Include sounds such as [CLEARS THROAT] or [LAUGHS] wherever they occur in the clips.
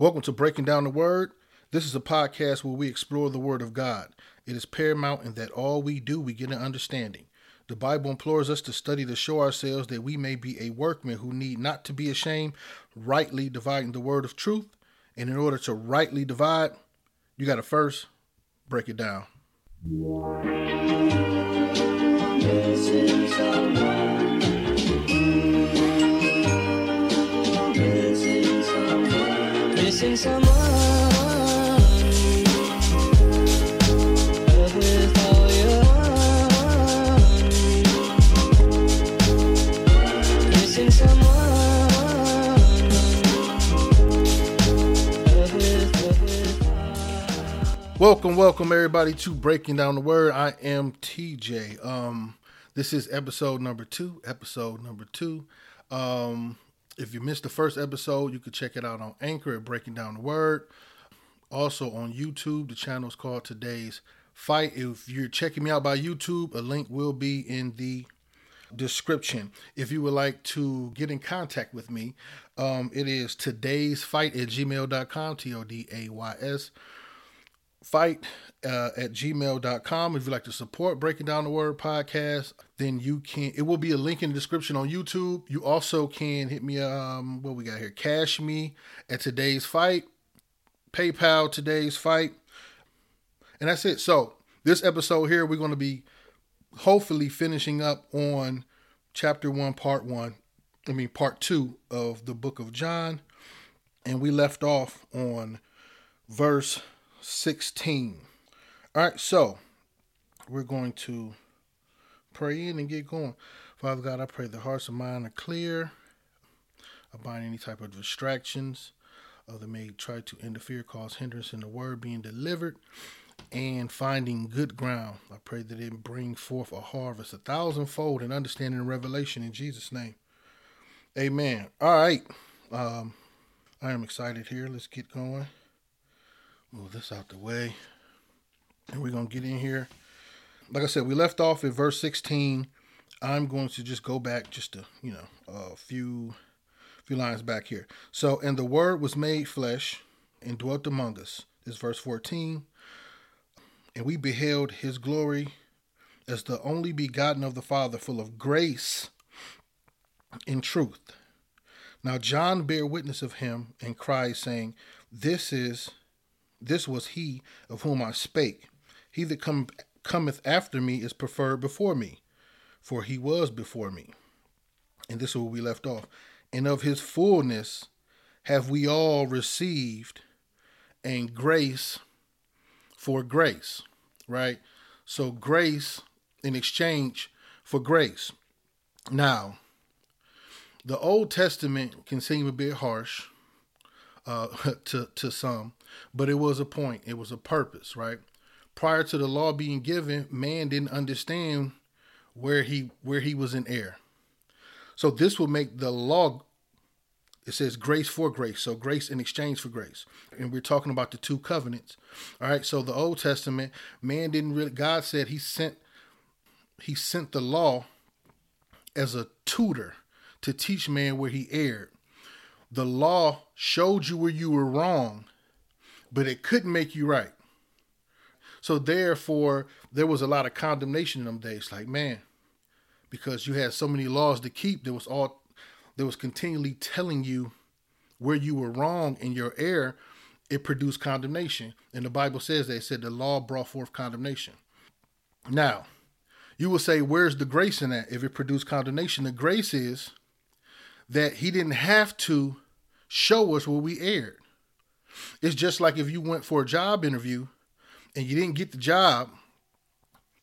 Welcome to Breaking Down the Word. This is a podcast where we explore the Word of God. It is paramount in that all we do, we get an understanding. The Bible implores us to study to show ourselves that we may be a workman who need not to be ashamed, rightly dividing the word of truth. And in order to rightly divide, you got to first break it down. Welcome, welcome everybody to Breaking Down the Word. I am TJ. Um, this is episode number two. Episode number two. Um, if you missed the first episode, you can check it out on Anchor at Breaking Down the Word. Also on YouTube, the channel is called Today's Fight. If you're checking me out by YouTube, a link will be in the description. If you would like to get in contact with me, um, it is today's fight at gmail.com, T O D A Y S fight uh, at gmail.com if you'd like to support breaking down the word podcast then you can it will be a link in the description on youtube. You also can hit me um what we got here? Cash me at today's fight paypal today's fight. And that's it. So this episode here we're going to be hopefully finishing up on chapter one part one i mean part two of the book of john. And we left off on verse 16. All right, so we're going to pray in and get going. Father God, I pray the hearts and mind are clear. I bind any type of distractions that may try to interfere, cause hindrance in the word being delivered, and finding good ground. I pray that it bring forth a harvest a thousandfold in understanding and revelation in Jesus' name. Amen. All right. Um, I am excited here. Let's get going move this out the way. And we're going to get in here. Like I said, we left off at verse 16. I'm going to just go back just a, you know, a few few lines back here. So, and the word was made flesh and dwelt among us. This is verse 14. And we beheld his glory as the only begotten of the Father, full of grace and truth. Now John bare witness of him and cried, saying, This is this was he of whom I spake. He that come, cometh after me is preferred before me, for he was before me. And this is where we left off. And of his fullness have we all received, and grace for grace, right? So grace in exchange for grace. Now, the Old Testament can seem a bit harsh uh, [LAUGHS] to to some, but it was a point. It was a purpose, right? Prior to the law being given, man didn't understand where he where he was in error. So this will make the law. It says grace for grace, so grace in exchange for grace, and we're talking about the two covenants. All right. So the Old Testament, man didn't really. God said He sent He sent the law as a tutor to teach man where he erred. The law showed you where you were wrong, but it couldn't make you right. So therefore, there was a lot of condemnation in them days. Like, man, because you had so many laws to keep, there was all there was continually telling you where you were wrong in your error, it produced condemnation. And the Bible says they said the law brought forth condemnation. Now, you will say, where's the grace in that if it produced condemnation? The grace is that he didn't have to show us where we erred. It's just like if you went for a job interview and you didn't get the job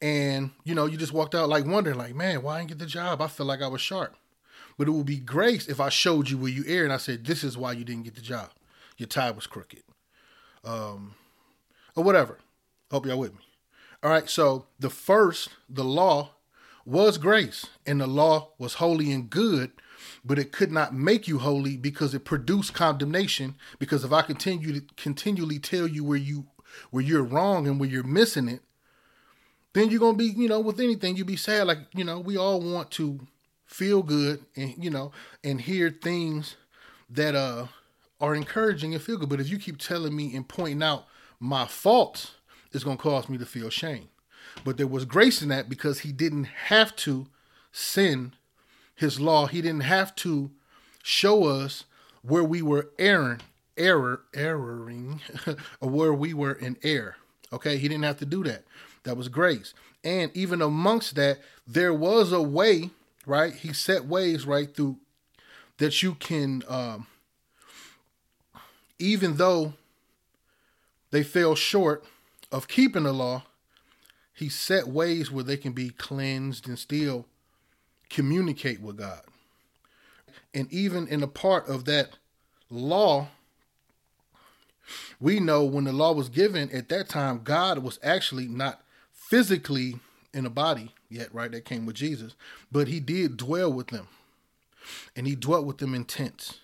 and you know you just walked out like wondering like man why I didn't get the job? I feel like i was sharp. But it would be grace if i showed you where you erred and i said this is why you didn't get the job. Your tie was crooked. Um or whatever. Hope y'all with me. All right so the first the law was grace and the law was holy and good but it could not make you holy because it produced condemnation because if i continue to continually tell you where you where you're wrong and where you're missing it then you're gonna be you know with anything you'd be sad like you know we all want to feel good and you know and hear things that uh are encouraging and feel good. But if you keep telling me and pointing out my faults, it's to cause me to feel shame. But there was grace in that because he didn't have to sin his law. He didn't have to show us where we were erring, error, erroring, [LAUGHS] or where we were in error. Okay, he didn't have to do that. That was grace. And even amongst that, there was a way, right? He set ways right through that you can, um, even though they fell short of keeping the law, he set ways where they can be cleansed and still communicate with God. And even in a part of that law, we know when the law was given at that time, God was actually not physically in a body yet, right? That came with Jesus, but he did dwell with them. And he dwelt with them in tents.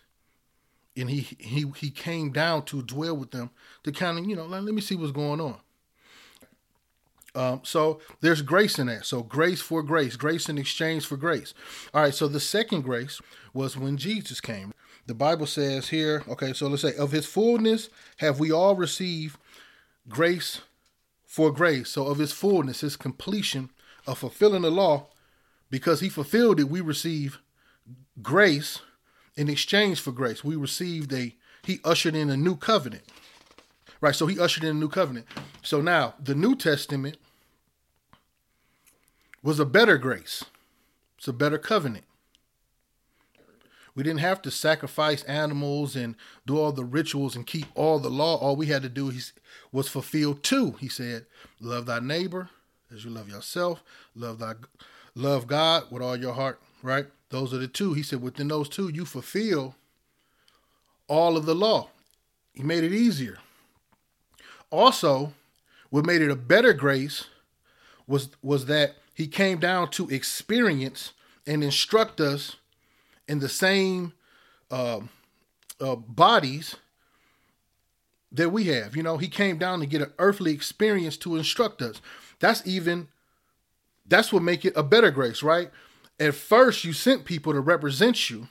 And he he he came down to dwell with them to kind of, you know, let, let me see what's going on. Um, so there's grace in that. So grace for grace, grace in exchange for grace. All right. So the second grace was when Jesus came. The Bible says here, okay, so let's say, of his fullness have we all received grace for grace. So of his fullness, his completion of fulfilling the law, because he fulfilled it, we receive grace in exchange for grace. We received a, he ushered in a new covenant. Right, so he ushered in a new covenant. So now the New Testament was a better grace. It's a better covenant. We didn't have to sacrifice animals and do all the rituals and keep all the law. All we had to do was fulfill two. He said, "Love thy neighbor as you love yourself. Love thy love God with all your heart." Right? Those are the two. He said, within those two, you fulfill all of the law. He made it easier. Also, what made it a better grace was was that he came down to experience and instruct us in the same uh, uh, bodies that we have. You know, he came down to get an earthly experience to instruct us. That's even that's what make it a better grace, right? At first, you sent people to represent you,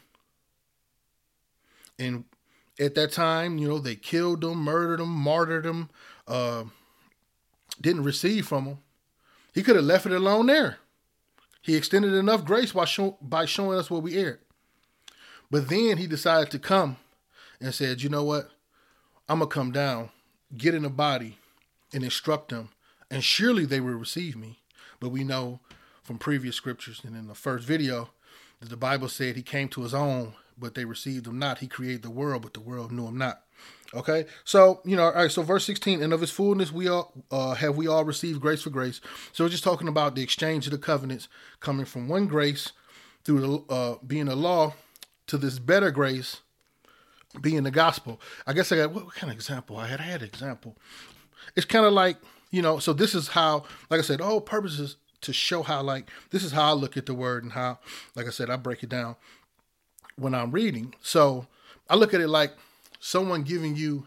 and at that time, you know, they killed them, murdered them, martyred them, uh, didn't receive from him, He could have left it alone there. He extended enough grace by, show, by showing us what we erred. But then he decided to come and said, you know what? I'm going to come down, get in the body, and instruct them. And surely they will receive me. But we know from previous scriptures and in the first video that the Bible said he came to his own, but they received him not. He created the world, but the world knew him not. Okay, so you know, all right. So verse sixteen, and of his fullness we all uh, have we all received grace for grace. So we're just talking about the exchange of the covenants coming from one grace through the uh, being the law to this better grace being the gospel. I guess I got what, what kind of example I had. I had an example. It's kind of like you know. So this is how, like I said, the whole purpose is to show how like this is how I look at the word and how, like I said, I break it down when I'm reading. So I look at it like someone giving you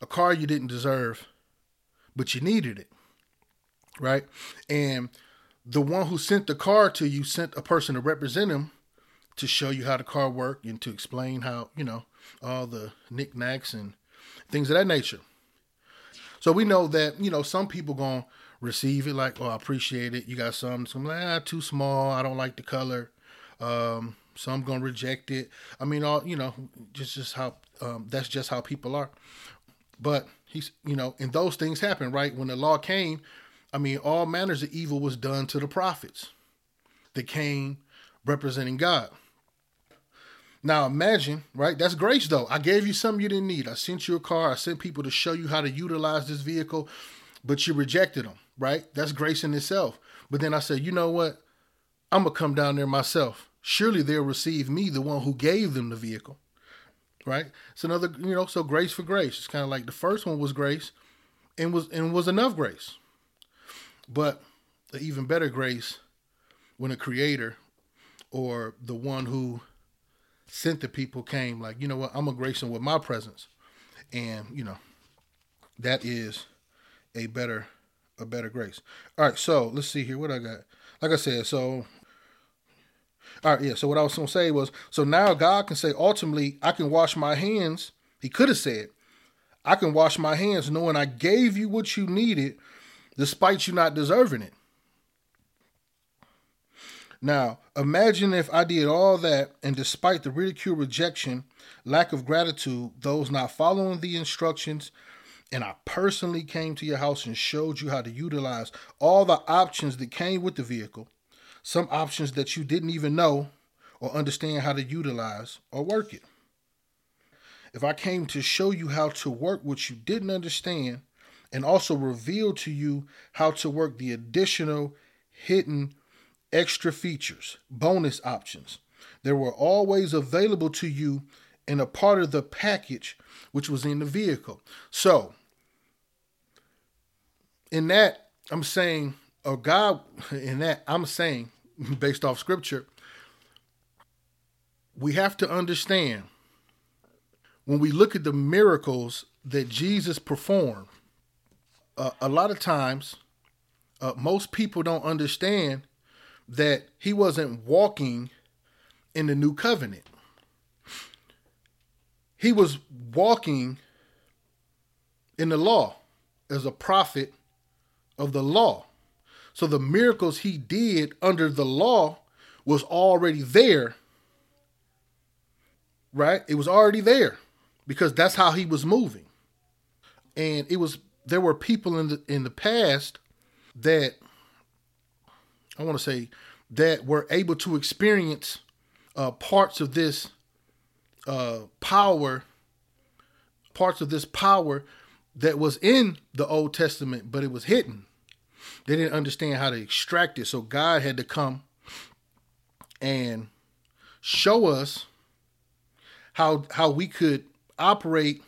a car you didn't deserve, but you needed it, right? And the one who sent the car to you sent a person to represent him to show you how the car worked and to explain how, you know, all the knickknacks and things of that nature. So we know that, you know, some people going to receive it like, oh, I appreciate it. You got some, some like, ah, too small. I don't like the color. Um, some gonna reject it. I mean, all you know, just just how um, that's just how people are. But he's, you know, and those things happen, right? When the law came, I mean, all manners of evil was done to the prophets that came representing God. Now imagine, right? That's grace though. I gave you something you didn't need. I sent you a car. I sent people to show you how to utilize this vehicle, but you rejected them, right? That's grace in itself. But then I said, you know what? I'm gonna come down there myself. Surely they'll receive me, the one who gave them the vehicle. Right? It's another, you know, so grace for grace. It's kind of like the first one was grace and was and was enough grace. But the even better grace when a creator or the one who sent the people came like, you know what, I'm gonna grace with my presence. And, you know, that is a better a better grace. All right, so let's see here what I got. Like I said, so All right, yeah. So what I was gonna say was, so now God can say, ultimately, I can wash my hands. He could have said, I can wash my hands, knowing I gave you what you needed, despite you not deserving it. Now, imagine if I did all that, and despite the ridicule, rejection, lack of gratitude, those not following the instructions, and I personally came to your house and showed you how to utilize all the options that came with the vehicle, some options that you didn't even know or understand how to utilize or work it. If I came to show you how to work what you didn't understand and also reveal to you how to work the additional hidden extra features, bonus options. They were always available to you in a part of the package which was in the vehicle. So, in that, I'm saying, or God, [LAUGHS] in that, I'm saying, [LAUGHS] based off scripture, we have to understand when we look at the miracles that Jesus performed, uh, a lot of times, uh, most people don't understand that he wasn't walking in the new covenant. He was walking in the law as a prophet of the law. So the miracles he did under the law was already there. Right? It was already there because that's how he was moving. And it was there were people in the in the past that I want to say that were able to experience uh, parts of this uh, power, parts of this power that was in the Old Testament, but it was hidden. They didn't understand how to extract it, so God had to come and show us how how we could operate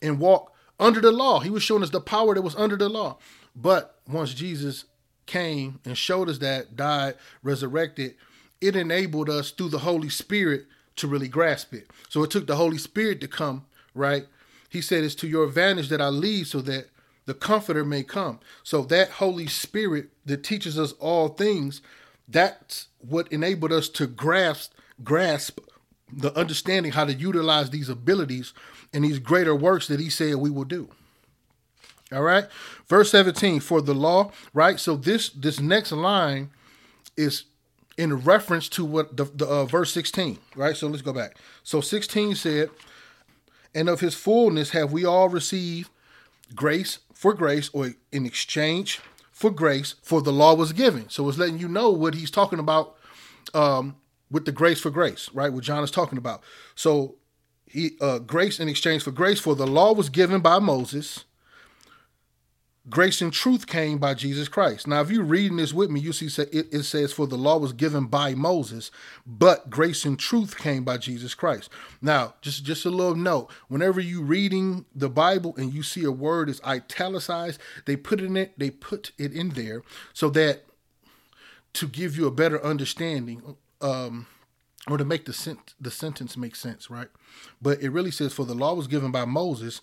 and walk under the law. He was showing us the power that was under the law. But once Jesus came and showed us that, died, resurrected, it enabled us through the Holy Spirit to really grasp it. So it took the Holy Spirit to come, right? He said, It's to your advantage that I leave so that the Comforter may come. So that Holy Spirit that teaches us all things, that's what enabled us to grasp grasp the understanding how to utilize these abilities and these greater works that he said we will do. All right. Verse 17, for the law, right? So this this next line is in reference to what the, the uh, verse 16, right? So let's go back. So 16 said, and of his fullness have we all received grace for grace or in exchange for grace for the law was given. So it's letting you know what he's talking about um, with the grace for grace, right? What John is talking about. So he uh, grace in exchange for grace for the law was given by Moses grace and truth came by Jesus Christ. Now, if you're reading this with me, you see it, says, For the law was given by Moses, but grace and truth came by Jesus Christ. Now, just, just a little note whenever you're reading the Bible and you see a word is italicized, they put it in it, they put it in there so that to give you a better understanding. Um, or to make the sent- the sentence make sense, right? But it really says, "For the law was given by Moses,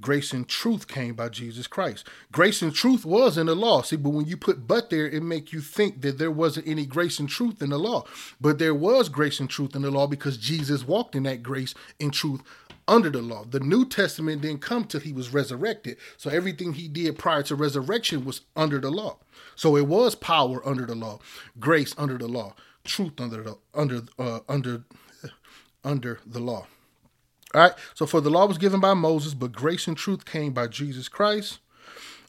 grace and truth came by Jesus Christ. Grace and truth was in the law. See, but when you put but there, it make you think that there wasn't any grace and truth in the law. But there was grace and truth in the law because Jesus walked in that grace and truth under the law. The New Testament didn't come till he was resurrected. So everything he did prior to resurrection was under the law. So it was power under the law, grace under the law, truth under the under uh, under [LAUGHS] under the law. All right. So for the law was given by Moses, but grace and truth came by Jesus Christ.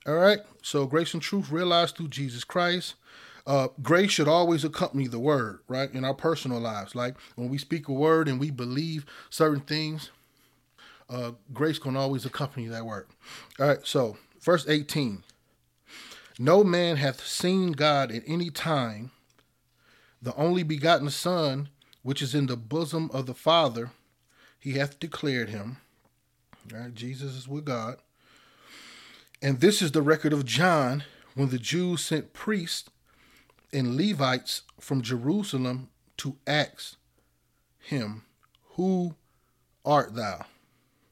All right. So grace and truth realized through Jesus Christ. Uh, grace should always accompany the word, right? In our personal lives. Like when we speak a word and we believe certain things, uh, grace can always accompany that word. All right. So verse 18. No man hath seen God at any time. The only begotten Son, which is in the bosom of the Father, he hath declared him. Jesus is with God. And this is the record of John when the Jews sent priests and Levites from Jerusalem to ask him, Who art thou?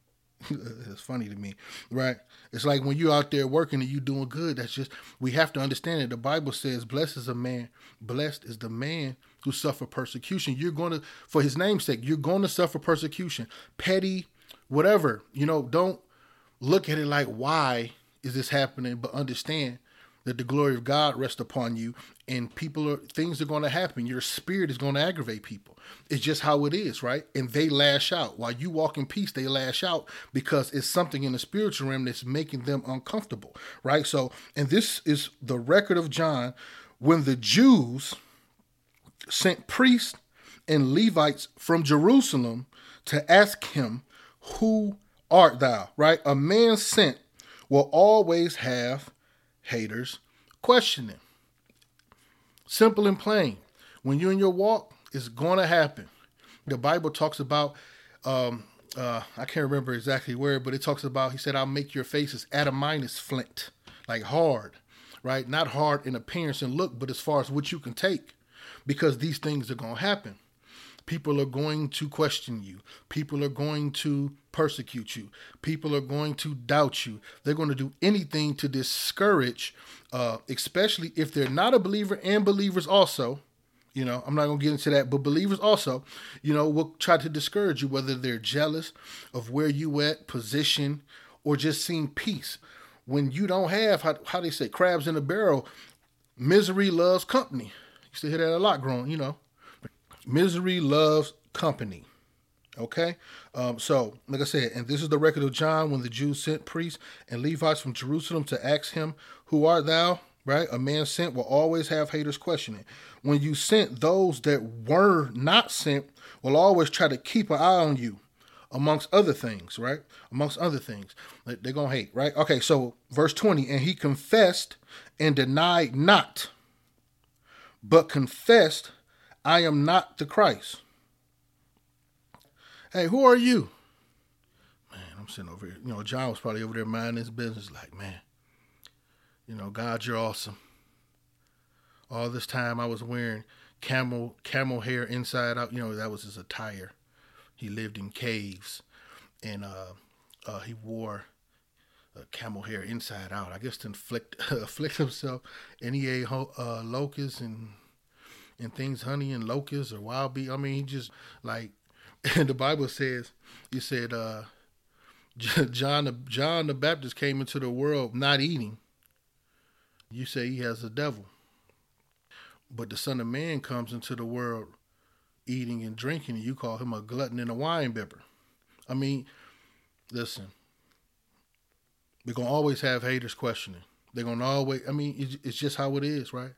[LAUGHS] it's funny to me, right? It's like when you're out there working and you doing good. That's just we have to understand it. The Bible says, "Blessed is a man, blessed is the man who suffer persecution." You're going to, for His name's sake, you're going to suffer persecution, petty, whatever. You know, don't look at it like why is this happening, but understand that the glory of God rests upon you and people are things are going to happen. Your spirit is going to aggravate people. It's just how it is, right? And they lash out. While you walk in peace, they lash out because it's something in the spiritual realm that's making them uncomfortable, right? So, and this is the record of John when the Jews sent priests and Levites from Jerusalem to ask him, Who art thou? Right? A man sent will always have haters questioning. Simple and plain. When you're in your walk, it's going to happen. The Bible talks about, um, uh, I can't remember exactly where, but it talks about, he said, I'll make your faces adamantine flint, like hard, right? Not hard in appearance and look, but as far as what you can take, because these things are going to happen. People are going to question you. People are going to persecute you. People are going to doubt you. They're going to do anything to discourage, uh, especially if they're not a believer and believers also. You know, I'm not going to get into that, but believers also, you know, will try to discourage you, whether they're jealous of where you at, position, or just seeing peace. When you don't have, how, how they say, crabs in a barrel, misery loves company. Used to hear that a lot growing, you know. Misery loves company. Okay, um, so like I said, and this is the record of John when the Jews sent priests and Levites from Jerusalem to ask him, "Who art thou?" Right, a man sent will always have haters questioning. When you sent those that were not sent, will always try to keep an eye on you, amongst other things. Right, amongst other things, they're gonna hate. Right. Okay, so verse twenty, and he confessed and denied not, but confessed I am not the Christ. Hey, who are you? Man, I'm sitting over here. You know, John was probably over there minding his business, like, man, you know, God, you're awesome. All this time I was wearing camel camel hair inside out. You know, that was his attire. He lived in caves, and uh, uh, he wore camel hair inside out. I guess to inflict [LAUGHS] afflict himself, and he ate uh, locusts and and things, honey and locusts or wild bee. I mean, he just like, [LAUGHS] the Bible says, he said, uh, John the John the Baptist came into the world not eating. You say he has a devil, but the Son of Man comes into the world eating and drinking, and you call him a glutton and a wine bibber. I mean, listen, we're gonna always have haters questioning. They're gonna always. I mean, it's, it's just how it is, right?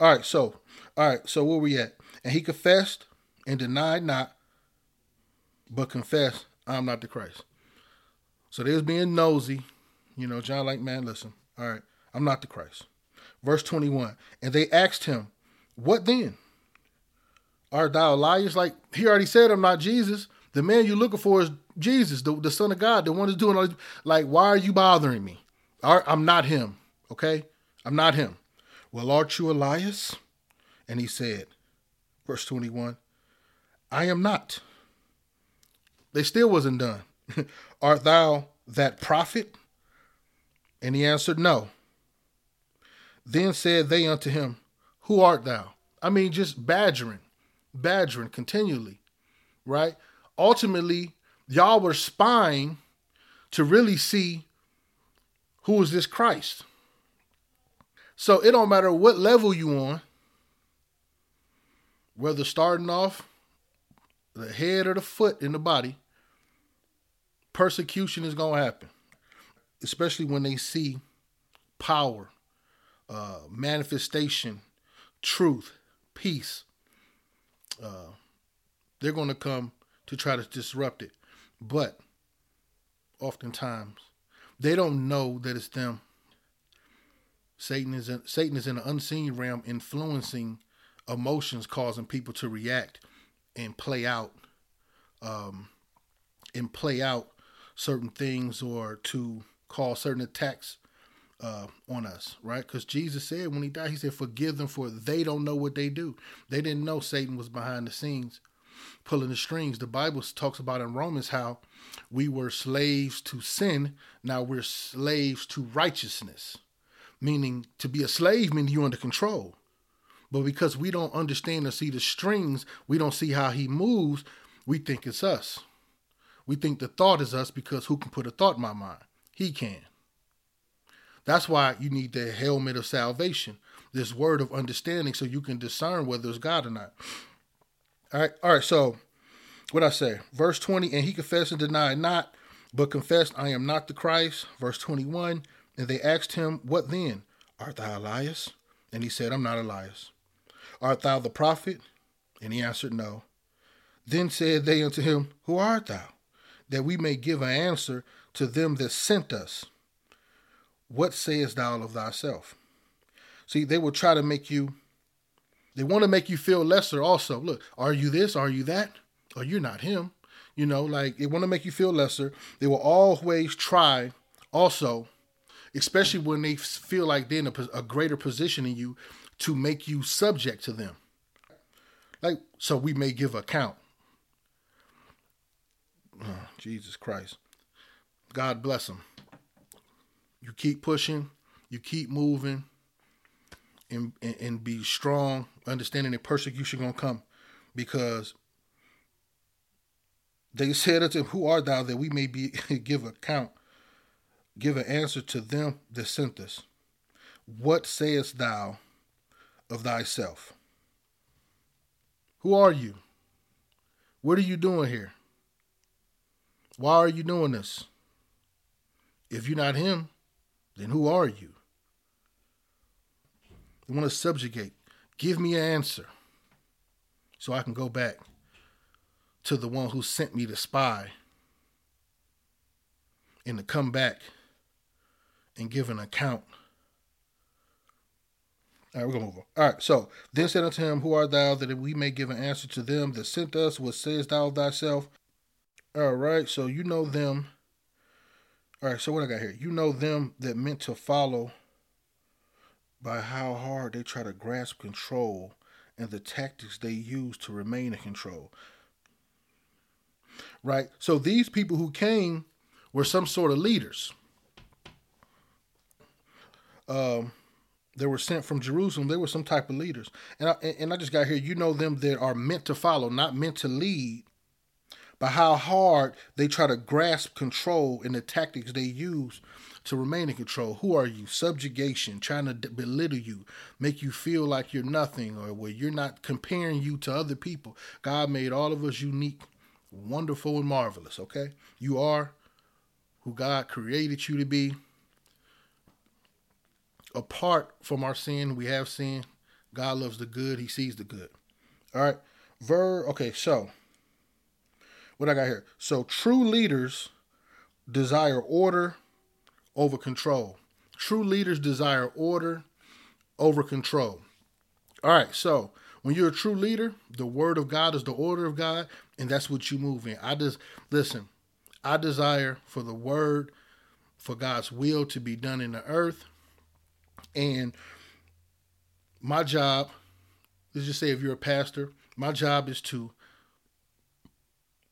All right, so all right, so where we at? And he confessed and denied not, but confessed, I'm not the Christ. So there's being nosy. You know, John like, man, listen, all right, I'm not the Christ. Verse 21. And they asked him, What then? Art thou Elias? Like he already said, I'm not Jesus. The man you're looking for is Jesus, the, the Son of God, the one who's doing all this. Like, why are you bothering me? I'm not him. Okay? I'm not him. Well, art you Elias? And he said, verse 21, I am not. They still wasn't done. [LAUGHS] art thou that prophet? And he answered, No. Then said they unto him, Who art thou? I mean, just badgering, badgering continually, right? Ultimately, y'all were spying to really see who is this Christ. So it don't matter what level you on, whether starting off the head or the foot in the body, persecution is gonna happen. Especially when they see power, uh, manifestation, truth, peace. Uh, they're gonna come to try to disrupt it. But oftentimes they don't know that it's them. Satan is in, Satan is in an unseen realm influencing emotions, causing people to react and play out, um, and play out certain things or to cause certain attacks uh, on us, right? Because Jesus said when he died, he said, "Forgive them, for they don't know what they do." They didn't know Satan was behind the scenes, pulling the strings. The Bible talks about in Romans how we were slaves to sin, now we're slaves to righteousness. Meaning to be a slave means you're under control. But because we don't understand or see the strings, we don't see how he moves, we think it's us. We think the thought is us because who can put a thought in my mind? He can. That's why you need the helmet of salvation, this word of understanding, so you can discern whether it's God or not. All right, all right. So, what I say, verse twenty, and he confessed and denied not, but confessed, I am not the Christ. Verse twenty-one, and they asked him, What then? Art thou Elias? And he said, I'm not Elias. Art thou the prophet? And he answered, No. Then said they unto him, Who art thou? That we may give an answer to them that sent us. What sayest thou of thyself? See, they will try to make you, they want to make you feel lesser also. Look, are you this? Are you that? Or you're not him. You know, like they want to make you feel lesser. They will always try also, especially when they feel like they're in a, a greater position in you, to make you subject to them. Like, so we may give account. Oh, Jesus Christ. God bless them. You keep pushing, you keep moving, and, and, and be strong, understanding that persecution gonna come. Because they said unto him, Who art thou that we may be [LAUGHS] give account, give an answer to them that sent us? What sayest thou of thyself? Who are you? What are you doing here? Why are you doing this? If you're not him, then who are you? Want to subjugate. Give me an answer so I can go back to the one who sent me to spy and to come back and give an account. All right, we're to move on. All right, so then said unto him, Who art thou that we may give an answer to them that sent us? What sayest thou thyself? All right, so you know them. All right, so what I got here? You know them that meant to follow by how hard they try to grasp control and the tactics they use to remain in control. Right? So these people who came were some sort of leaders. Um, they were sent from Jerusalem. They were some type of leaders. And I, and I just got here, you know them that are meant to follow, not meant to lead, but how hard they try to grasp control and the tactics they use to remain in control. Who are you? Subjugation, trying to belittle you, make you feel like you're nothing or where you're not comparing you to other people. God made all of us unique, wonderful, and marvelous, okay? You are who God created you to be. Apart from our sin, we have sin. God loves the good, He sees the good. All right. Ver, okay, so what I got here. So true leaders desire order over control. True leaders desire order over control. All right, so when you're a true leader, the word of God is the order of God, and that's what you move in. I just listen, I desire for the word, for God's will to be done in the earth. And my job, let's just say if you're a pastor, my job is to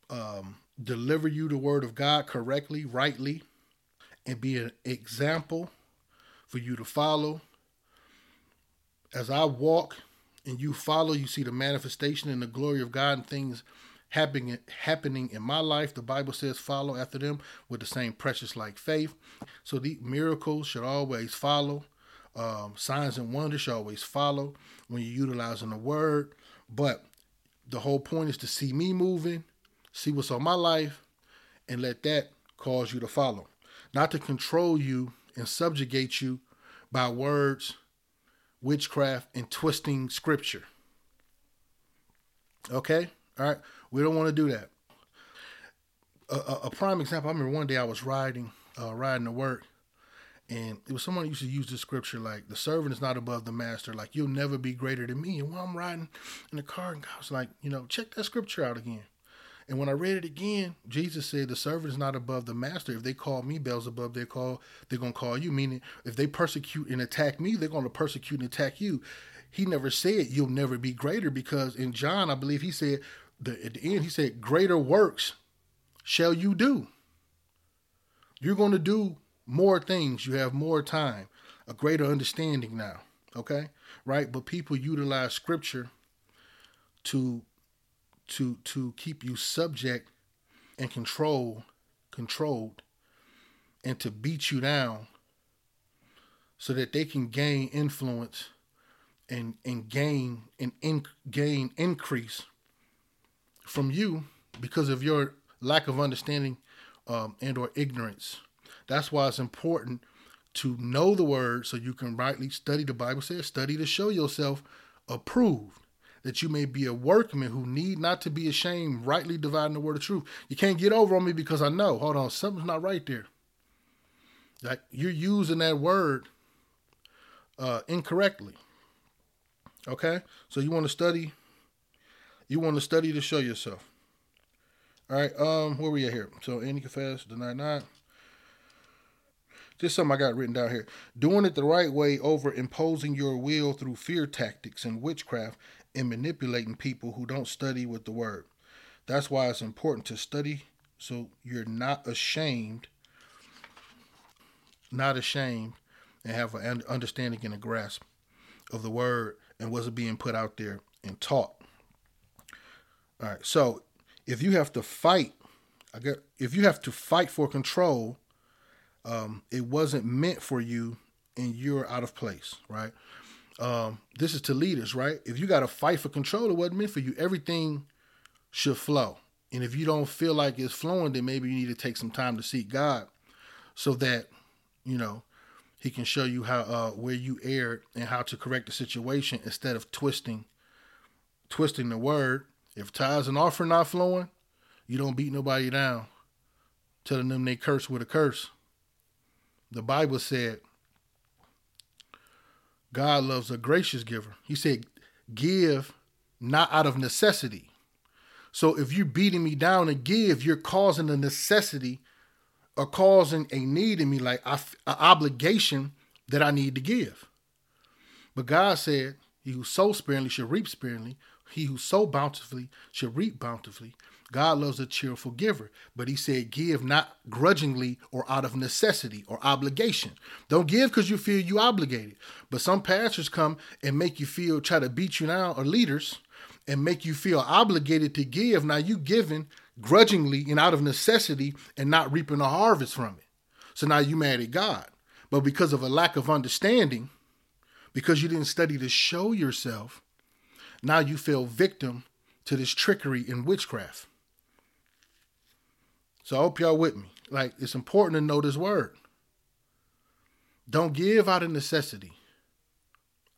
um, deliver you the word of God correctly, rightly, and be an example for you to follow. As I walk and you follow, you see the manifestation and the glory of God and things happening happening in my life. The Bible says, "Follow after them with the same precious like faith." So the miracles should always follow. Um, signs and wonders should always follow when you're utilizing the word. But the whole point is to see me moving, see what's on my life, and let that cause you to follow not to control you and subjugate you by words, witchcraft, and twisting scripture. Okay? All right? We don't want to do that. A, a, a, prime example, I remember one day I was riding, uh, riding to work, and it was someone used to use this scripture like, the servant is not above the master. Like, you'll never be greater than me. And while I'm riding in the car, and I was like, you know, check that scripture out again. And when I read it again, Jesus said, "The servant is not above the master. If they call me Beelzebub, they call they're gonna call you. Meaning, if they persecute and attack me, they're gonna persecute and attack you." He never said you'll never be greater because in John, I believe he said the, at the end, he said, Greater works shall you do. You're to do more things. You have more time, a greater understanding now. Okay? Right? But people utilize scripture to to to keep you subject and control controlled and to beat you down so that they can gain influence and and gain and in, gain increase from you because of your lack of understanding um, and or ignorance. That's why it's important to know the word so you can rightly study. The Bible says, "Study to show yourself approved." That you may be a workman who need not to be ashamed, rightly dividing the word of truth. You can't get over on me because I know. Hold on, something's not right there. Like you're using that word uh, incorrectly. Okay, so you want to study. You want to study to show yourself. All right, um, where we at here? So Andy confess, deny not. Just something I got written down here. Doing it the right way over imposing your will through fear tactics and witchcraft and manipulating people who don't study with the word. That's why it's important to study so you're not ashamed, not ashamed, and have an understanding and a grasp of the word and what's being put out there and taught. All right, so if you have to fight, I get if you have to fight for control, um, it wasn't meant for you, and you're out of place, right? Um, this is to leaders, right? If you got to fight for control, it wasn't meant for you. Everything should flow, and if you don't feel like it's flowing, then maybe you need to take some time to seek God, so that you know He can show you how uh, where you erred and how to correct the situation instead of twisting, twisting the word if tithes and offering not flowing, you don't beat nobody down, telling them they curse with a curse. The Bible said God loves a gracious giver. He said, give not out of necessity. So if you're beating me down and give, you're causing a necessity or causing a need in me, like an obligation that I need to give. But God said, He who sows sparingly shall reap sparingly. He who sow bountifully shall reap bountifully. God loves a cheerful giver, but he said, give not grudgingly or out of necessity or obligation. Don't give because you feel you obligated. But some pastors come and make you feel, try to beat you down, or leaders, and make you feel obligated to give. Now you giving grudgingly and out of necessity and not reaping a harvest from it. So now you mad at God. But because of a lack of understanding, because you didn't study to show yourself, now you fell victim to this trickery and witchcraft. So I hope y'all with me. Like it's important to know this word. Don't give out of necessity,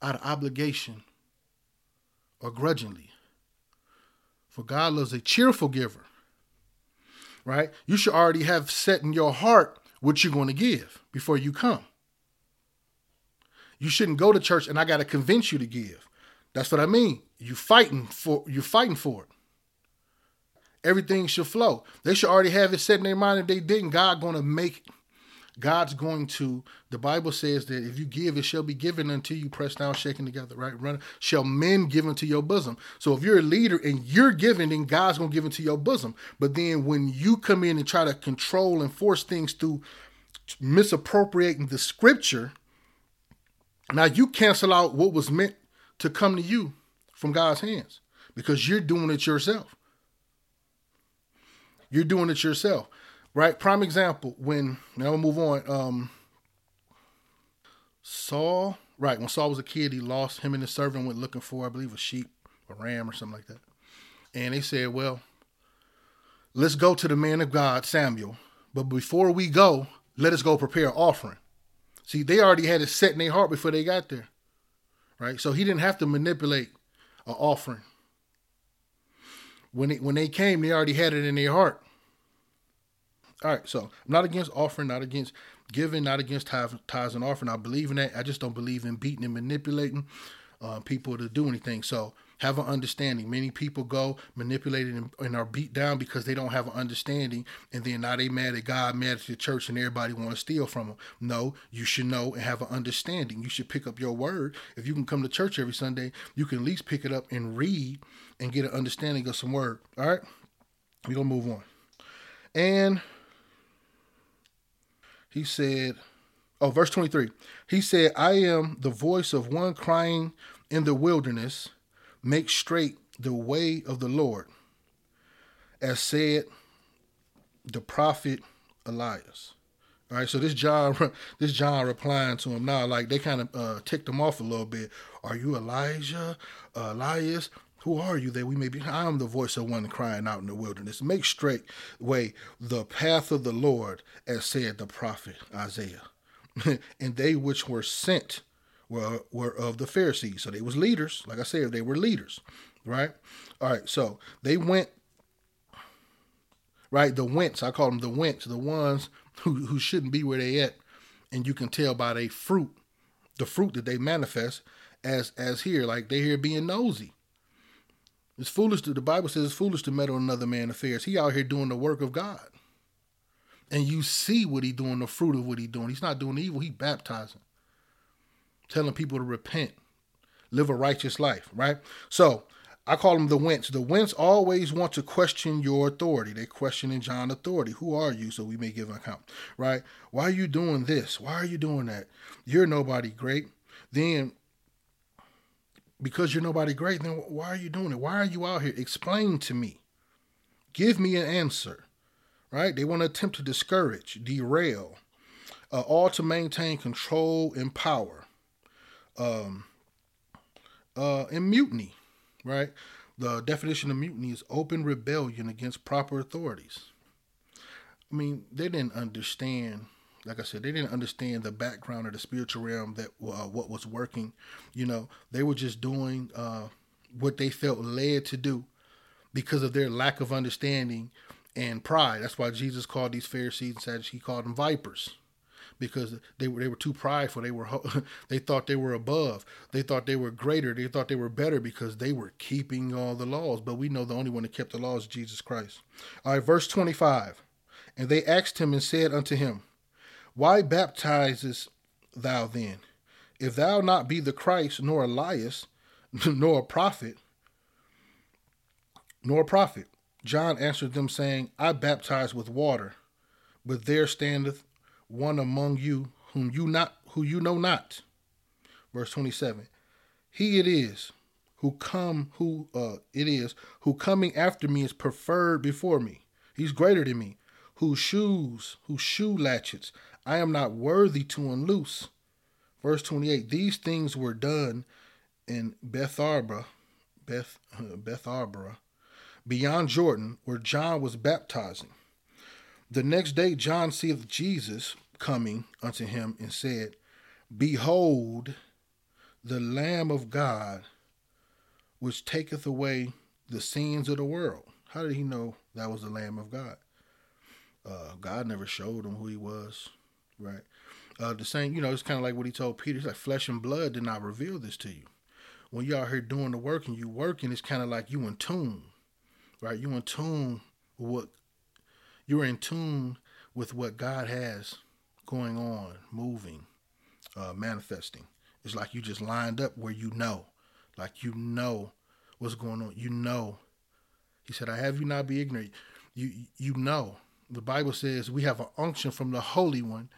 out of obligation, or grudgingly. For God loves a cheerful giver. Right? You should already have set in your heart what you're going to give before you come. You shouldn't go to church and I got to convince you to give. That's what I mean. You fighting for you fighting for it. Everything should flow. They should already have it set in their mind. If they didn't, God gonna make God's going to, the Bible says that if you give, it shall be given unto you, pressed down, shaken together, right? Run, shall men give into your bosom. So if you're a leader and you're giving, then God's going to give into your bosom. But then when you come in and try to control and force things through misappropriating the scripture, now you cancel out what was meant to come to you from God's hands because you're doing it yourself. You're doing it yourself, right? Prime example when now we'll move on. Um, Saul, right? When Saul was a kid, he lost him and his servant went looking for, I believe, a sheep, a ram, or something like that. And they said, "Well, let's go to the man of God, Samuel. But before we go, let us go prepare an offering." See, they already had it set in their heart before they got there right? So he didn't have to manipulate an offering. When it, when they came, they already had it in their heart. All right, so I'm not against offering, not against giving, not against tithes, and offering. I believe in that. I just don't believe in beating and manipulating uh, people to do anything. So Have an understanding. Many people go manipulated and, and are beat down because they don't have an understanding, and then now they mad at God, mad at the church, and everybody want to steal from them. No, you should know and have an understanding. You should pick up your word. If you can come to church every Sunday, you can at least pick it up and read and get an understanding of some word. All right, we gonna move on. And he said, oh, verse 23. He said, I am the voice of one crying in the wilderness, make straight the way of the Lord, as said the prophet Elias. All right, so this John, [LAUGHS] this John replying to him now, like they kind of uh, ticked him off a little bit. Are you Elijah, uh, Elias? Who are you that we may be? I am the voice of one crying out in the wilderness. Make straight way the path of the Lord, as said the prophet Isaiah. [LAUGHS] and they which were sent were were of the Pharisees. So they was leaders. Like I said, they were leaders. Right? All right, so they went right? The wents, I call them the wents, the ones who, who shouldn't be where they at. And you can tell by their fruit, the fruit that they manifest as as here, like they here being nosy. It's foolish to the Bible says it's foolish to meddle in another man's affairs. He out here doing the work of God. And you see what he doing, the fruit of what he doing. He's not doing evil, he baptizing. Telling people to repent, live a righteous life, right? So I call them the wents. The wents always want to question your authority. They questioning John authority. Who are you? So we may give an account, right? Why are you doing this? Why are you doing that? You're nobody great. Then because you're nobody great, then why are you doing it? Why are you out here? Explain to me. Give me an answer. Right? They want to attempt to discourage, derail, uh, all to maintain control and power. Um, uh, and mutiny, right? The definition of mutiny is open rebellion against proper authorities. I mean, they didn't understand like I said, they didn't understand the background of the spiritual realm that uh, what was working. You know, they were just doing uh, what they felt led to do because of their lack of understanding and pride. That's why Jesus called these Pharisees and Sadducees, he called them vipers. Because they were they were too prideful. They were [LAUGHS] they thought they were above. They thought they were greater. They thought they were better because they were keeping all the laws. But we know the only one that kept the laws is Jesus Christ. All right, verse twenty five. And they asked him and said unto him, why baptizest thou then? If thou not be the Christ, nor Elias, [LAUGHS] nor a prophet, nor a prophet. John answered them, saying, I baptize with water, but there standeth one among you whom you not who you know not. Verse 27. He it is who come who uh it is who coming after me is preferred before me. He's greater than me. Whose shoes, whose shoe latchets I am not worthy to unloose. Verse 28 These things were done in Bethabara, Beth, uh, Bethabara, beyond Jordan, where John was baptizing. The next day, John seeth Jesus coming unto him and said, Behold, the Lamb of God, which taketh away the sins of the world. How did he know that was the Lamb of God? Uh, God never showed him who he was. Right. Uh, the same, you know, it's kind of like what he told Peter. It's like flesh and blood did not reveal this to you. When you're out here doing the work and you working, it's kind of like you in tune, right? You in tune with what you're in tune with what God has going on, moving, uh, manifesting. It's like you just lined up where you know, like you know what's going on. You know. He said, "I have you not be ignorant." You you know the Bible says we have an unction from the Holy One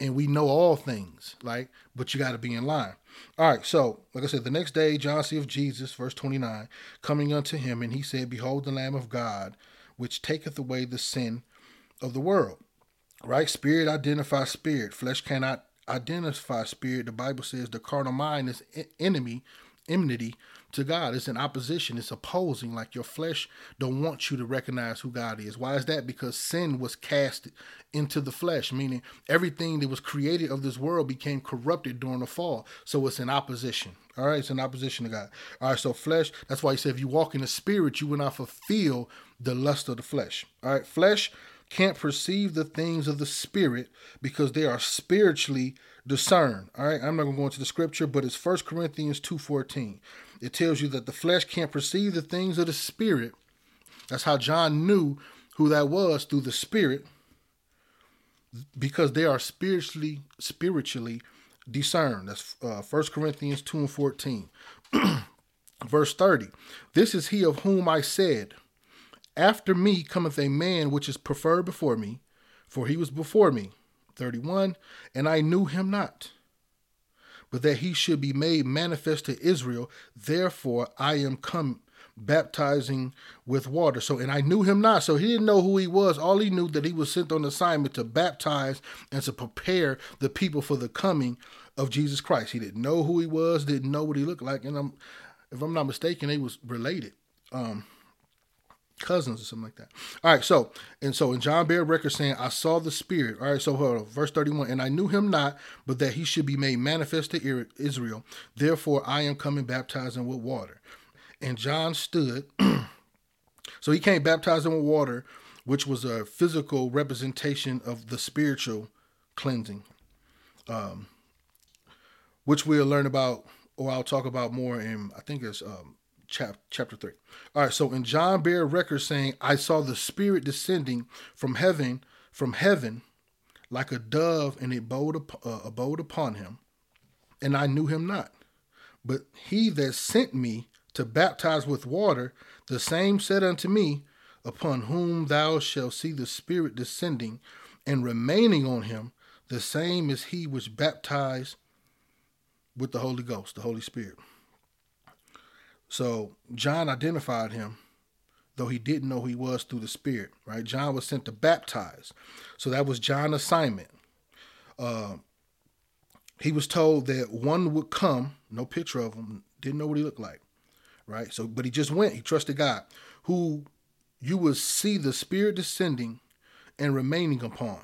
and we know all things, like, but you got to be in line. All right, so, like I said, the next day, John see of Jesus, verse 29, coming unto him, and he said, Behold the Lamb of God, which taketh away the sin of the world. Right? Spirit identifies spirit. Flesh cannot identify spirit. The Bible says the carnal mind is enemy, enmity to God. It's in opposition. It's opposing. Like your flesh don't want you to recognize who God is. Why is that? Because sin was cast into the flesh, meaning everything that was created of this world became corrupted during the fall. So it's in opposition. All right, it's in opposition to God. All right, so flesh. That's why he said, if you walk in the spirit, you will not fulfill the lust of the flesh. All right, flesh can't perceive the things of the spirit because they are spiritually discerned. All right, I'm not going to go into the scripture, but it's 1 Corinthians 2:14. It tells you that the flesh can't perceive the things of the spirit. That's how John knew who that was through the spirit because they are spiritually spiritually discerned. That's uh, 1 Corinthians 2 and 14. [CLEARS THROAT] Verse 30. This is he of whom I said, After me cometh a man which is preferred before me, for he was before me. 31. And I knew him not, but that he should be made manifest to Israel. Therefore I am come baptizing with water. So, and I knew him not. So he didn't know who he was. All he knew that he was sent on assignment to baptize and to prepare the people for the coming of Jesus Christ. He didn't know who he was, didn't know what he looked like. And I'm, if I'm not mistaken, they was related. Um, cousins or something like that. All right, so and so in John Bear record saying, I saw the Spirit. All right, so hold on, verse 31, and I knew him not, but that he should be made manifest to Israel. Therefore I am coming baptizing with water. And John stood, [CLEARS THROAT] so he came baptizing with water, which was a physical representation of the spiritual cleansing. Um, which we'll learn about, or I'll talk about more in, I think it's um, chap- chapter 3. All right, so in John bear record saying, I saw the Spirit descending from heaven, from heaven, like a dove, and it abode, up, uh, abode upon him. And I knew him not. But he that sent me to baptize with water, the same said unto me, Upon whom thou shalt see the Spirit descending and remaining on him, the same is he which baptized with the Holy Ghost, the Holy Spirit. So John identified him, though he didn't know he was through the Spirit, right? John was sent to baptize. So that was John's assignment. Uh, he was told that one would come, no picture of him, didn't know what he looked like, right? So, but he just went, he trusted God, who you will see the Spirit descending and remaining upon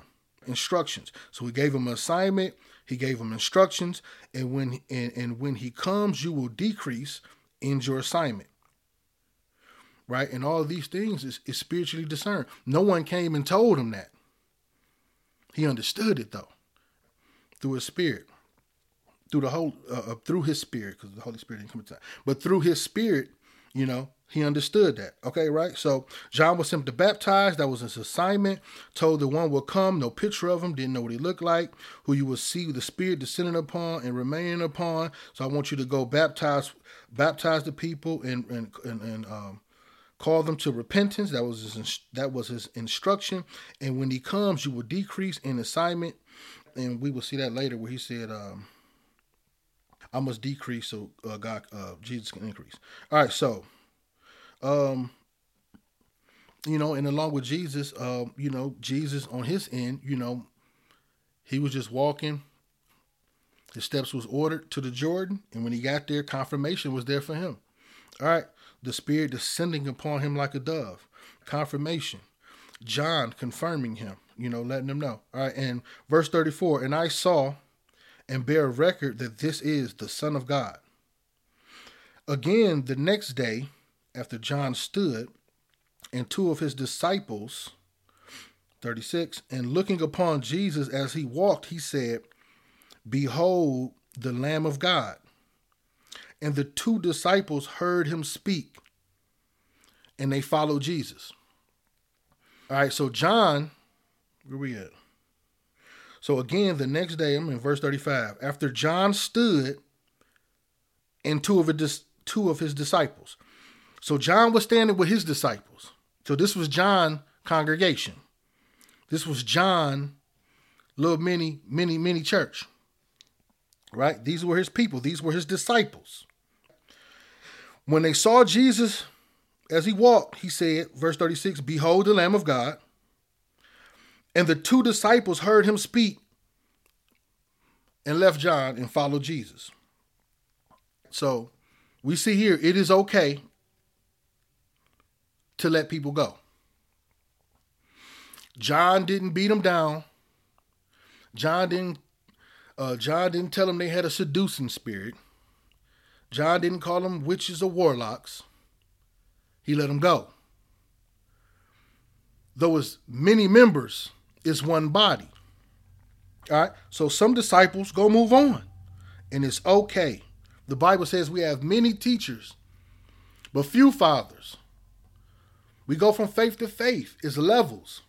instructions. So he gave him an assignment, he gave him instructions, and when and, and when he comes, you will decrease in your assignment. Right? And all these things is, is spiritually discerned. No one came and told him that. He understood it though. Through his spirit. Through the whole uh, uh through his spirit, because the Holy Spirit didn't come to into But through his spirit, you know, he understood that. Okay, right? So John was sent to baptize. That was his assignment. Told the one will come, no picture of him, didn't know what he looked like, who you will see the Spirit descending upon and remaining upon. So I want you to go baptize, baptize the people and and and, and um, call them to repentance. That was his that was his instruction. And when he comes, you will decrease in assignment. And we will see that later, where he said. Um, I must decrease so uh, God, uh, Jesus can increase. All right, so um, you know, and along with Jesus, uh, you know, Jesus on his end, you know, he was just walking. His steps was ordered to the Jordan, and when he got there, confirmation was there for him. All right, the Spirit descending upon him like a dove, confirmation. John confirming him, you know, letting him know. All right, and verse 34, and I saw and bear record that this is the Son of God. Again, the next day, after John stood, and two of his disciples, 36, and looking upon Jesus as he walked, he said, Behold the Lamb of God. And the two disciples heard him speak, and they followed Jesus. All right, so John, where we at? So again, the next day, I'm in verse 35. After John stood, and two of his two of his disciples. So John was standing with his disciples. So this was John congregation. This was John little mini mini mini church. Right? These were his people. These were his disciples. When they saw Jesus as he walked, he said, verse 36, Behold the Lamb of God. And the two disciples heard him speak and left John and followed Jesus. So we see here it is okay to let people go. John didn't beat them down. John didn't uh, John didn't tell them they had a seducing spirit. John didn't call them witches or warlocks. He let them go. though it's many members, it's one body. All right. So some disciples go move on, and it's okay. The Bible says we have many teachers, but few fathers. We go from faith to faith. It's levels.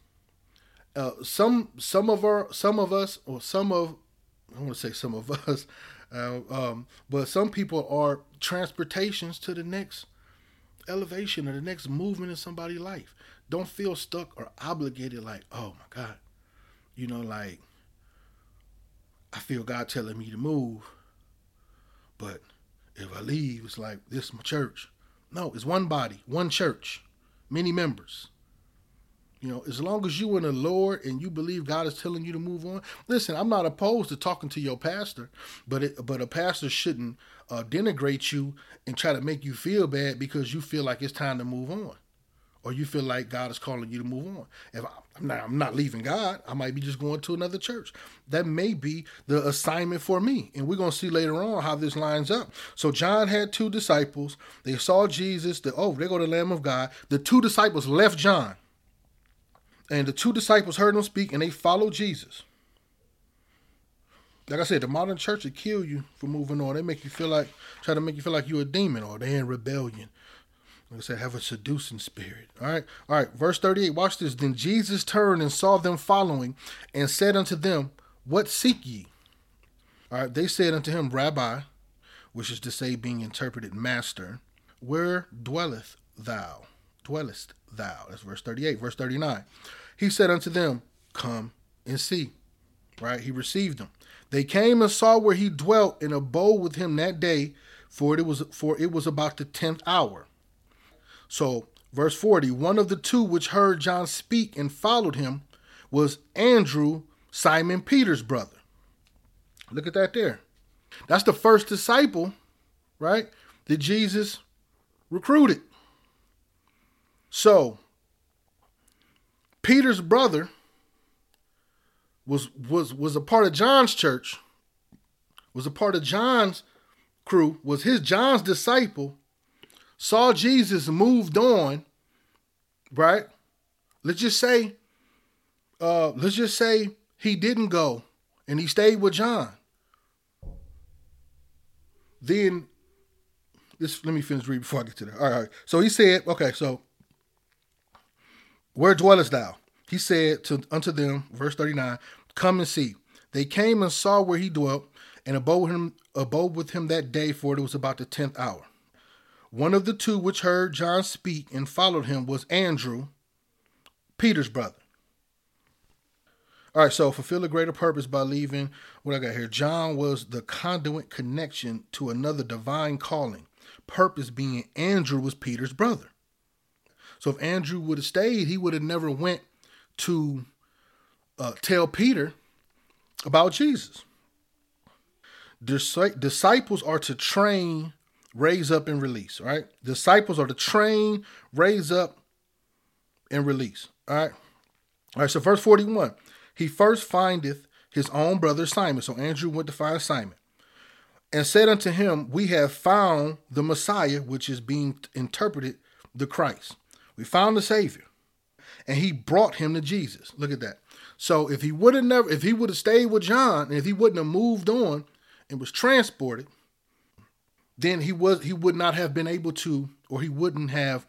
Uh, some some of our some of us or some of I want to say some of [LAUGHS] us, uh, um, but some people are transportations to the next elevation or the next movement in somebody's life. Don't feel stuck or obligated like, oh my God, you know, like I feel God telling me to move, but if I leave, it's like this is my church. No, it's one body, one church, many members. You know, as long as you in the Lord and you believe God is telling you to move on. Listen, I'm not opposed to talking to your pastor, but it, but a pastor shouldn't uh, denigrate you and try to make you feel bad because you feel like it's time to move on, or you feel like God is calling you to move on. If I'm not, I'm not leaving God. I might be just going to another church. That may be the assignment for me, and we're gonna see later on how this lines up. So John had two disciples. They saw Jesus. The, oh, they go to the Lamb of God. The two disciples left John. And the two disciples heard him speak and they followed Jesus. Like I said, the modern church will kill you for moving on. They make you feel like, try to make you feel like you're a demon or they're in rebellion. Like I said, have a seducing spirit. All right. All right. Verse 38. Watch this. Then Jesus turned and saw them following and said unto them, What seek ye? All right. They said unto him, Rabbi, which is to say, being interpreted, Master, where dwelleth thou? Dwellest thou? That's verse 38. Verse 39. He said unto them, Come and see. Right? He received them. They came and saw where he dwelt and abode with him that day, for it was for it was about the tenth hour. So, verse 40, one of the two which heard John speak and followed him was Andrew, Simon Peter's brother. Look at that there. That's the first disciple, right? That Jesus recruited. So, Peter's brother was was was a part of John's church, was a part of John's crew, was his John's disciple, saw Jesus moved on, right? Let's just say, uh, let's just say he didn't go and he stayed with John. Then this let me finish reading before I get to that. All right, all right. So he said, okay, so where dwellest thou? He said to unto them, verse 39, Come and see. They came and saw where he dwelt, and abode him abode with him that day, for it was about the tenth hour. One of the two which heard John speak and followed him was Andrew, Peter's brother. All right, so fulfill a greater purpose by leaving what I got here. John was the conduit connection to another divine calling. Purpose being Andrew was Peter's brother. So if Andrew would have stayed, he would have never went to uh, tell Peter about Jesus. Dis- disciples are to train, raise up, and release. Right? Disciples are to train, raise up, and release. All right. All right. So verse forty-one. He first findeth his own brother Simon. So Andrew went to find Simon and said unto him, We have found the Messiah, which is being interpreted the Christ. We found the Savior. And he brought him to Jesus. Look at that. So if he would have never, if he would have stayed with John, and if he wouldn't have moved on and was transported, then he was he would not have been able to, or he wouldn't have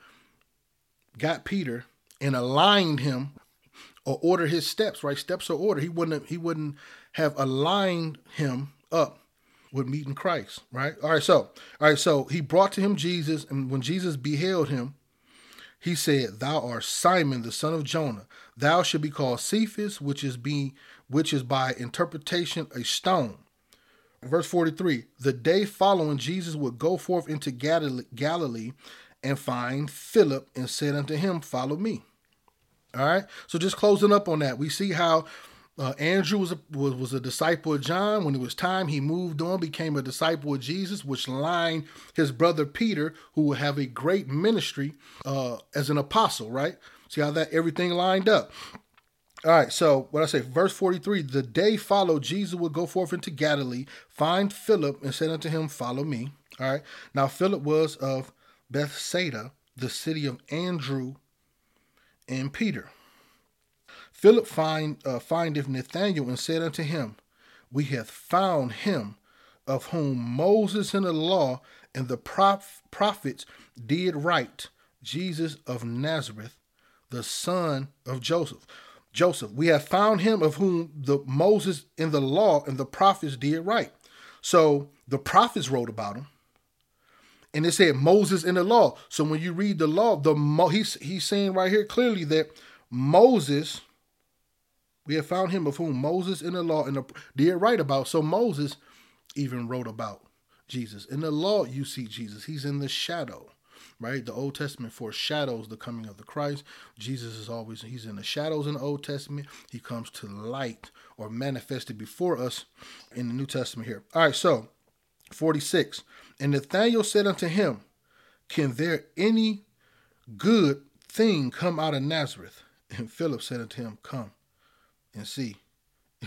got Peter and aligned him or order his steps, right? Steps or order. He wouldn't have, he wouldn't have aligned him up with meeting Christ, right? All right, so all right, so he brought to him Jesus, and when Jesus beheld him, he said, Thou art Simon, the son of Jonah. Thou should be called Cephas, which is be which is by interpretation a stone. Verse 43 The day following, Jesus would go forth into Galilee and find Philip and said unto him, Follow me. All right. So just closing up on that, we see how uh, Andrew was a, was, was a disciple of John. When it was time, he moved on, became a disciple of Jesus, which lined his brother Peter, who will have a great ministry uh, as an apostle, right? See how that everything lined up. All right, so what I say, verse 43 the day followed, Jesus would go forth into Galilee, find Philip, and said unto him, Follow me. All right, now Philip was of Bethsaida, the city of Andrew and Peter. Philip find uh, findeth Nathanael and said unto him, We have found him of whom Moses in the law and the prof- prophets did write, Jesus of Nazareth, the son of Joseph. Joseph, we have found him of whom the Moses in the law and the prophets did write. So the prophets wrote about him and it said Moses in the law. So when you read the law, the Mo, he's he's saying right here clearly that Moses, we have found him of whom Moses in the law and the, did write about. So Moses even wrote about Jesus in the law. You see Jesus; he's in the shadow, right? The Old Testament foreshadows the coming of the Christ. Jesus is always he's in the shadows in the Old Testament. He comes to light or manifested before us in the New Testament here. All right, so 46. And Nathanael said unto him, Can there any good thing come out of Nazareth? And Philip said unto him, Come and see. [LAUGHS]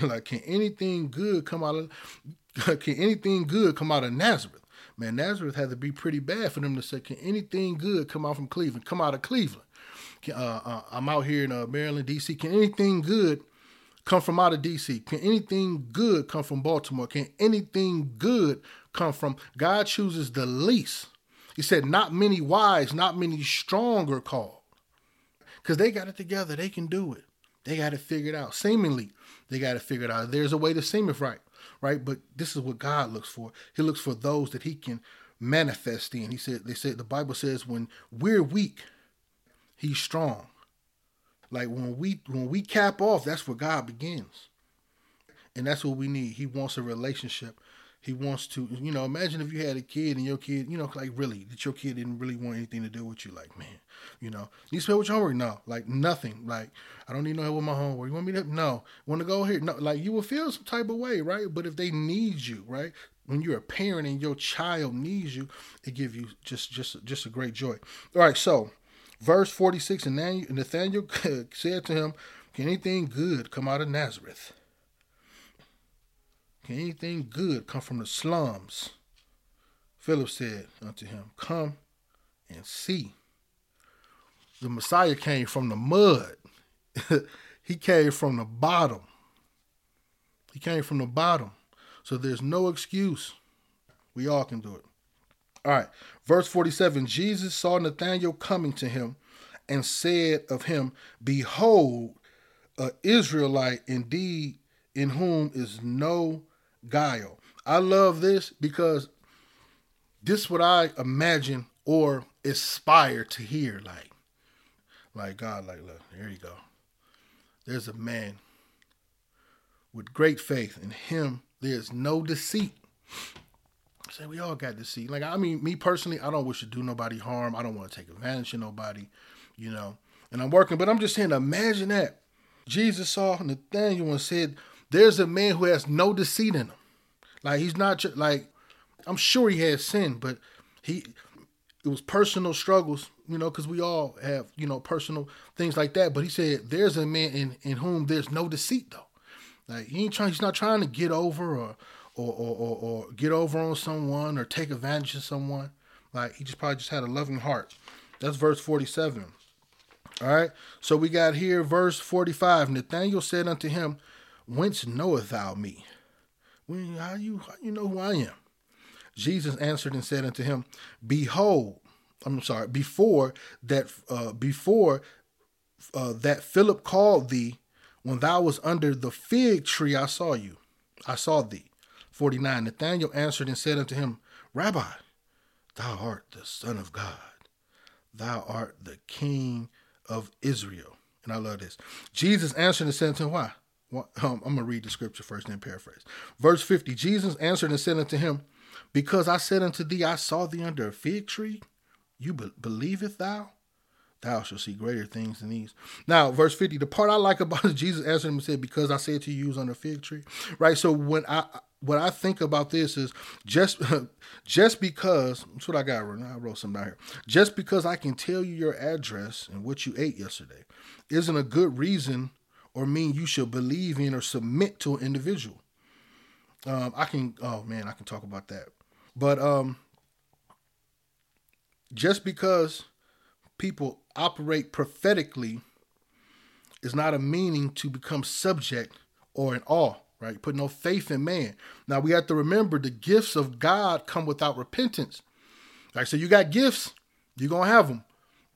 Like, can anything good come out of [LAUGHS] can anything good come out of Nazareth? Man, Nazareth had to be pretty bad for them to say, Can anything good come out from Cleveland? Come out of Cleveland. Uh, uh, I'm out here in uh, Maryland, D.C. Can anything good come from out of DC? Can anything good come from Baltimore? Can anything good come from God chooses the least? He said, not many wise, not many strong are called. Because they got it together. They can do it. They got it figured out. Seemingly, they got it figured out. There's a way to seem it right, right? But this is what God looks for. He looks for those that he can manifest in. He said, they said, the Bible says, when we're weak, he's strong. Like when we when we cap off, that's where God begins. And that's what we need. He wants a relationship. He wants to, you know, imagine if you had a kid and your kid, you know, like really, that your kid didn't really want anything to do with you. Like, man, you know, you spell with your homework? No, like nothing. Like, I don't need no help with my homework. You want me to? No. Want to go here? No. Like, you will feel some type of way, right? But if they need you, right? When you're a parent and your child needs you, it gives you just, just, just a great joy. All right, so Verse 46 And Nathanael [LAUGHS] said to him, Can anything good come out of Nazareth? Can anything good come from the slums? Philip said unto him, Come and see. The Messiah came from the mud. [LAUGHS] he came from the bottom. He came from the bottom. So there's no excuse. We all can do it. All right. Verse 47 Jesus saw Nathanael coming to him and said of him, Behold, a Israelite indeed, in whom is no guile. I love this because this is what I imagine or aspire to hear. Like, like God, like, look, here you go. There's a man with great faith. In him, there's no deceit. Say we all got deceit. Like I mean, me personally, I don't wish to do nobody harm. I don't want to take advantage of nobody, you know. And I'm working, but I'm just saying, imagine that. Jesus saw Nathanael and said, "There's a man who has no deceit in him. Like he's not like I'm sure he had sin, but he it was personal struggles, you know, because we all have you know personal things like that. But he said, "There's a man in in whom there's no deceit, though. Like he ain't trying. He's not trying to get over or." Or, or, or, or get over on someone or take advantage of someone. Like he just probably just had a loving heart. That's verse 47. All right. So we got here verse 45. Nathanael said unto him, Whence knowest thou me? When, how you how you know who I am? Jesus answered and said unto him, Behold, I'm sorry, before that uh, before uh, that Philip called thee, when thou was under the fig tree, I saw you. I saw thee. 49. Nathanael answered and said unto him, Rabbi, thou art the Son of God. Thou art the King of Israel. And I love this. Jesus answered and said unto him, Why? Um, I'm going to read the scripture first and then paraphrase. Verse 50 Jesus answered and said unto him, Because I said unto thee, I saw thee under a fig tree, you be- believeth thou? Thou shalt see greater things than these. Now, verse 50, the part I like about it, [LAUGHS] Jesus answered him and said, Because I said to you, use under a fig tree. Right? So when I what I think about this is just [LAUGHS] just because that's what I got written. I wrote something down here. Just because I can tell you your address and what you ate yesterday isn't a good reason or mean you should believe in or submit to an individual. Um, I can oh man, I can talk about that. But um just because people operate prophetically is not a meaning to become subject or in awe, right? Put no faith in man. Now we have to remember the gifts of God come without repentance. Like so, you got gifts, you're gonna have them,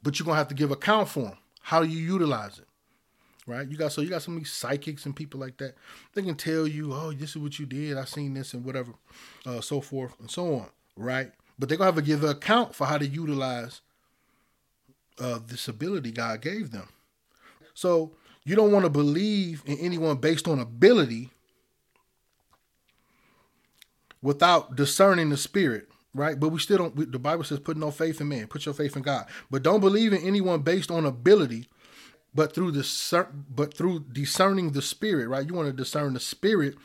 but you're gonna have to give account for them. How do you utilize it? Right? You got so you got so many psychics and people like that. They can tell you, oh, this is what you did. I seen this and whatever, uh, so forth and so on. Right? But they're gonna have to give an account for how to utilize uh, this ability God gave them. So you don't want to believe in anyone based on ability without discerning the spirit, right? But we still don't. we- The Bible says, "Put no faith in man; put your faith in God." But don't believe in anyone based on ability, but through the but through discerning the spirit, right? You want to discern the spirit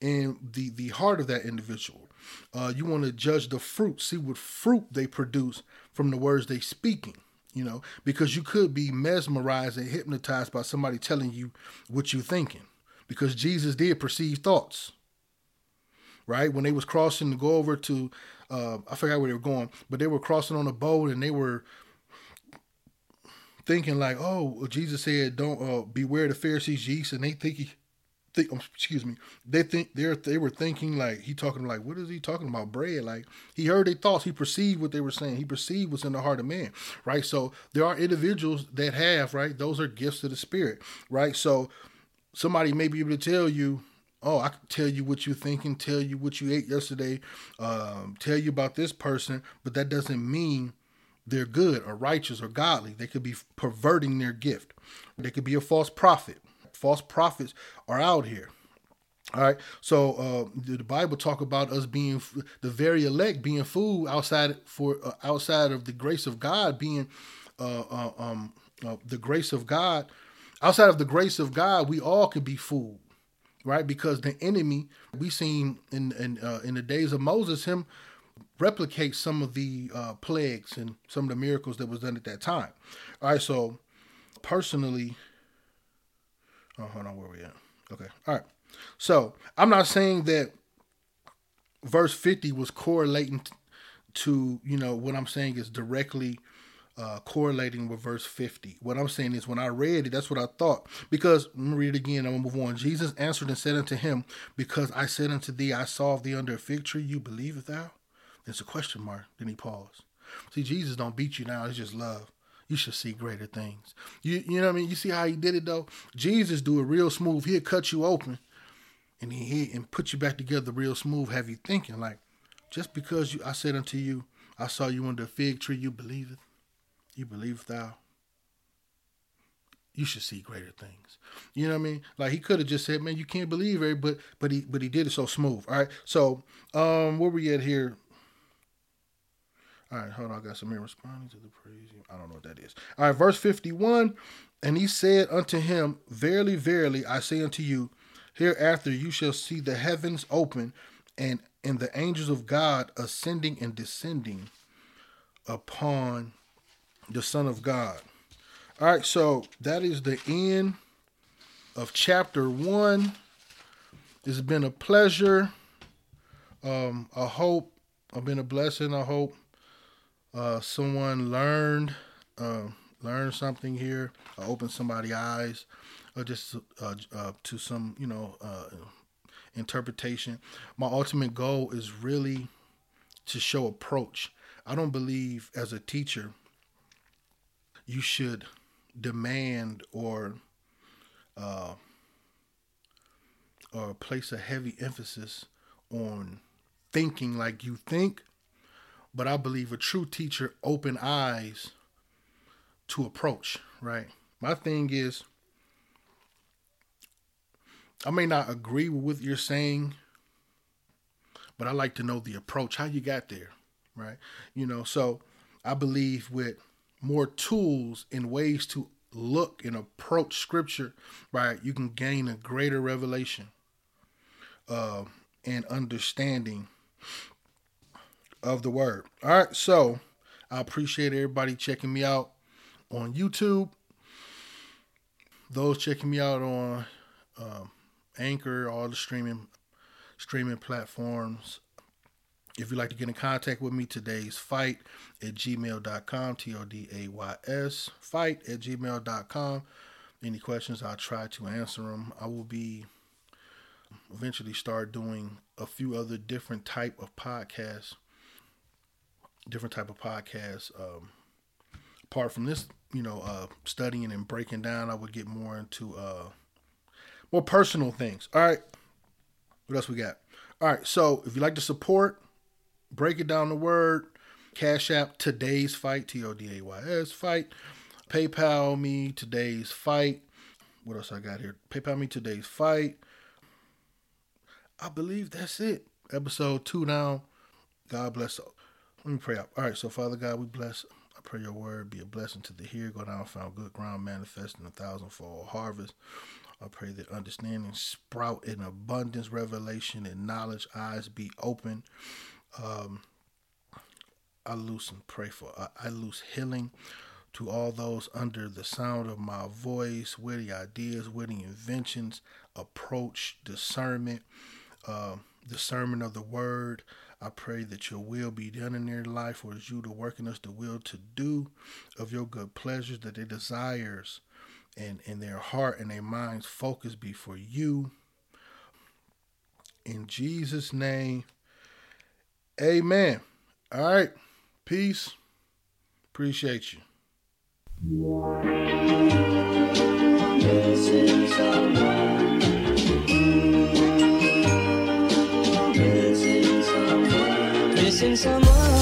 and the the heart of that individual. Uh, you want to judge the fruit, see what fruit they produce from the words they speaking. You know, because you could be mesmerized and hypnotized by somebody telling you what you're thinking. Because Jesus did perceive thoughts right? When they was crossing to go over to, uh, I forgot where they were going, but they were crossing on a boat and they were thinking like, oh, Jesus said, don't uh, beware the Pharisees yeast, and they think he, think, um, excuse me, they think they're they were thinking like he talking like, what is he talking about bread? Like he heard their thoughts, he perceived what they were saying, he perceived what's in the heart of man, right? So there are individuals that have right, those are gifts of the spirit, right? So somebody may be able to tell you, oh, I can tell you what you're thinking, tell you what you ate yesterday, um, tell you about this person, but that doesn't mean they're good or righteous or godly. They could be perverting their gift. They could be a false prophet. False prophets are out here. All right. So uh, the Bible talk about us being the very elect being food outside for uh, outside of the grace of God being uh, uh, um, uh, the grace of God. Outside of the grace of God, we all could be fooled, right? Because the enemy we seen in in uh, in the days of Moses him replicate some of the uh, plagues and some of the miracles that was done at that time. All right. So personally, oh, hold on, where we at? Okay. All right. So I'm not saying that verse 50 was correlating to, you know, what I'm saying is directly uh, correlating with verse 50. What I'm saying is when I read it, that's what I thought. Because, let me read it again, I'm going to move on. Jesus answered and said unto him, Because I said unto thee, I saw thee under a fig tree, you believest thou? It's a question mark. Then he paused. See, Jesus don't beat you now, it's just love. You should see greater things. You you know what I mean? You see how he did it though? Jesus do it real smooth. He'll cut you open and he hit and put you back together real smooth, have you thinking like, just because you I said unto you, I saw you under a fig tree, you believe it. You believe thou. You should see greater things. You know what I mean? Like he could have just said, "Man, you can't believe it," but but he but he did it so smooth. All right. So um, where we at here? All right, hold on. I got some here responding to the praise. I don't know what that is. All right, verse 51. And he said unto him, Verily, verily, I say unto you, hereafter you shall see the heavens open and, and the angels of God ascending and descending upon the Son of God. All right, so that is the end of chapter one. It's been a pleasure. Um, I hope I've been a blessing. I hope uh, someone learned uh, learned something here, uh, opened somebody's eyes, or just uh, uh, to some you know uh, interpretation. My ultimate goal is really to show approach. I don't believe as a teacher you should demand or uh, or place a heavy emphasis on thinking like you think but I believe a true teacher open eyes to approach, right? My thing is I may not agree with what you're saying, but I like to know the approach, how you got there, right? You know, so I believe with more tools and ways to look and approach scripture, right, you can gain a greater revelation uh, and understanding of the word. All right, so I appreciate everybody checking me out on YouTube. Those checking me out on um, Anchor, all the streaming streaming platforms. If you'd like to get in contact with me, today's fight at gmail.com, T O D A Y S, fight at gmail.com. any questions. I'll try to answer them. I will be eventually start doing a few other different type of podcasts, different type of podcasts. Um, apart from this, you know, uh, studying and breaking down, I would get more into uh, more personal things. All right, what else we got? All right, so if you like to support, break it down the word. Cash App today's fight T O D A Y S fight. PayPal me today's fight. What else I got here? PayPal me today's fight. I believe that's it. Episode two now. God bless. Let me pray up. All right, so Father God, we bless. I pray your word be a blessing to the hearer. Go down, found good ground, manifesting a thousandfold harvest. I pray that understanding sprout in abundance, revelation and knowledge, eyes be open. Um, I loose and pray for. I, I loose healing to all those under the sound of my voice, witty ideas, witty inventions, approach, discernment, uh, discernment of the word. I pray that your will be done in their life, or is you to work in us the will to do of your good pleasures, that their desires and, and their heart and their minds focus be for you. In Jesus' name, amen. All right. Peace. Appreciate you. Someone. Missing Missing someone.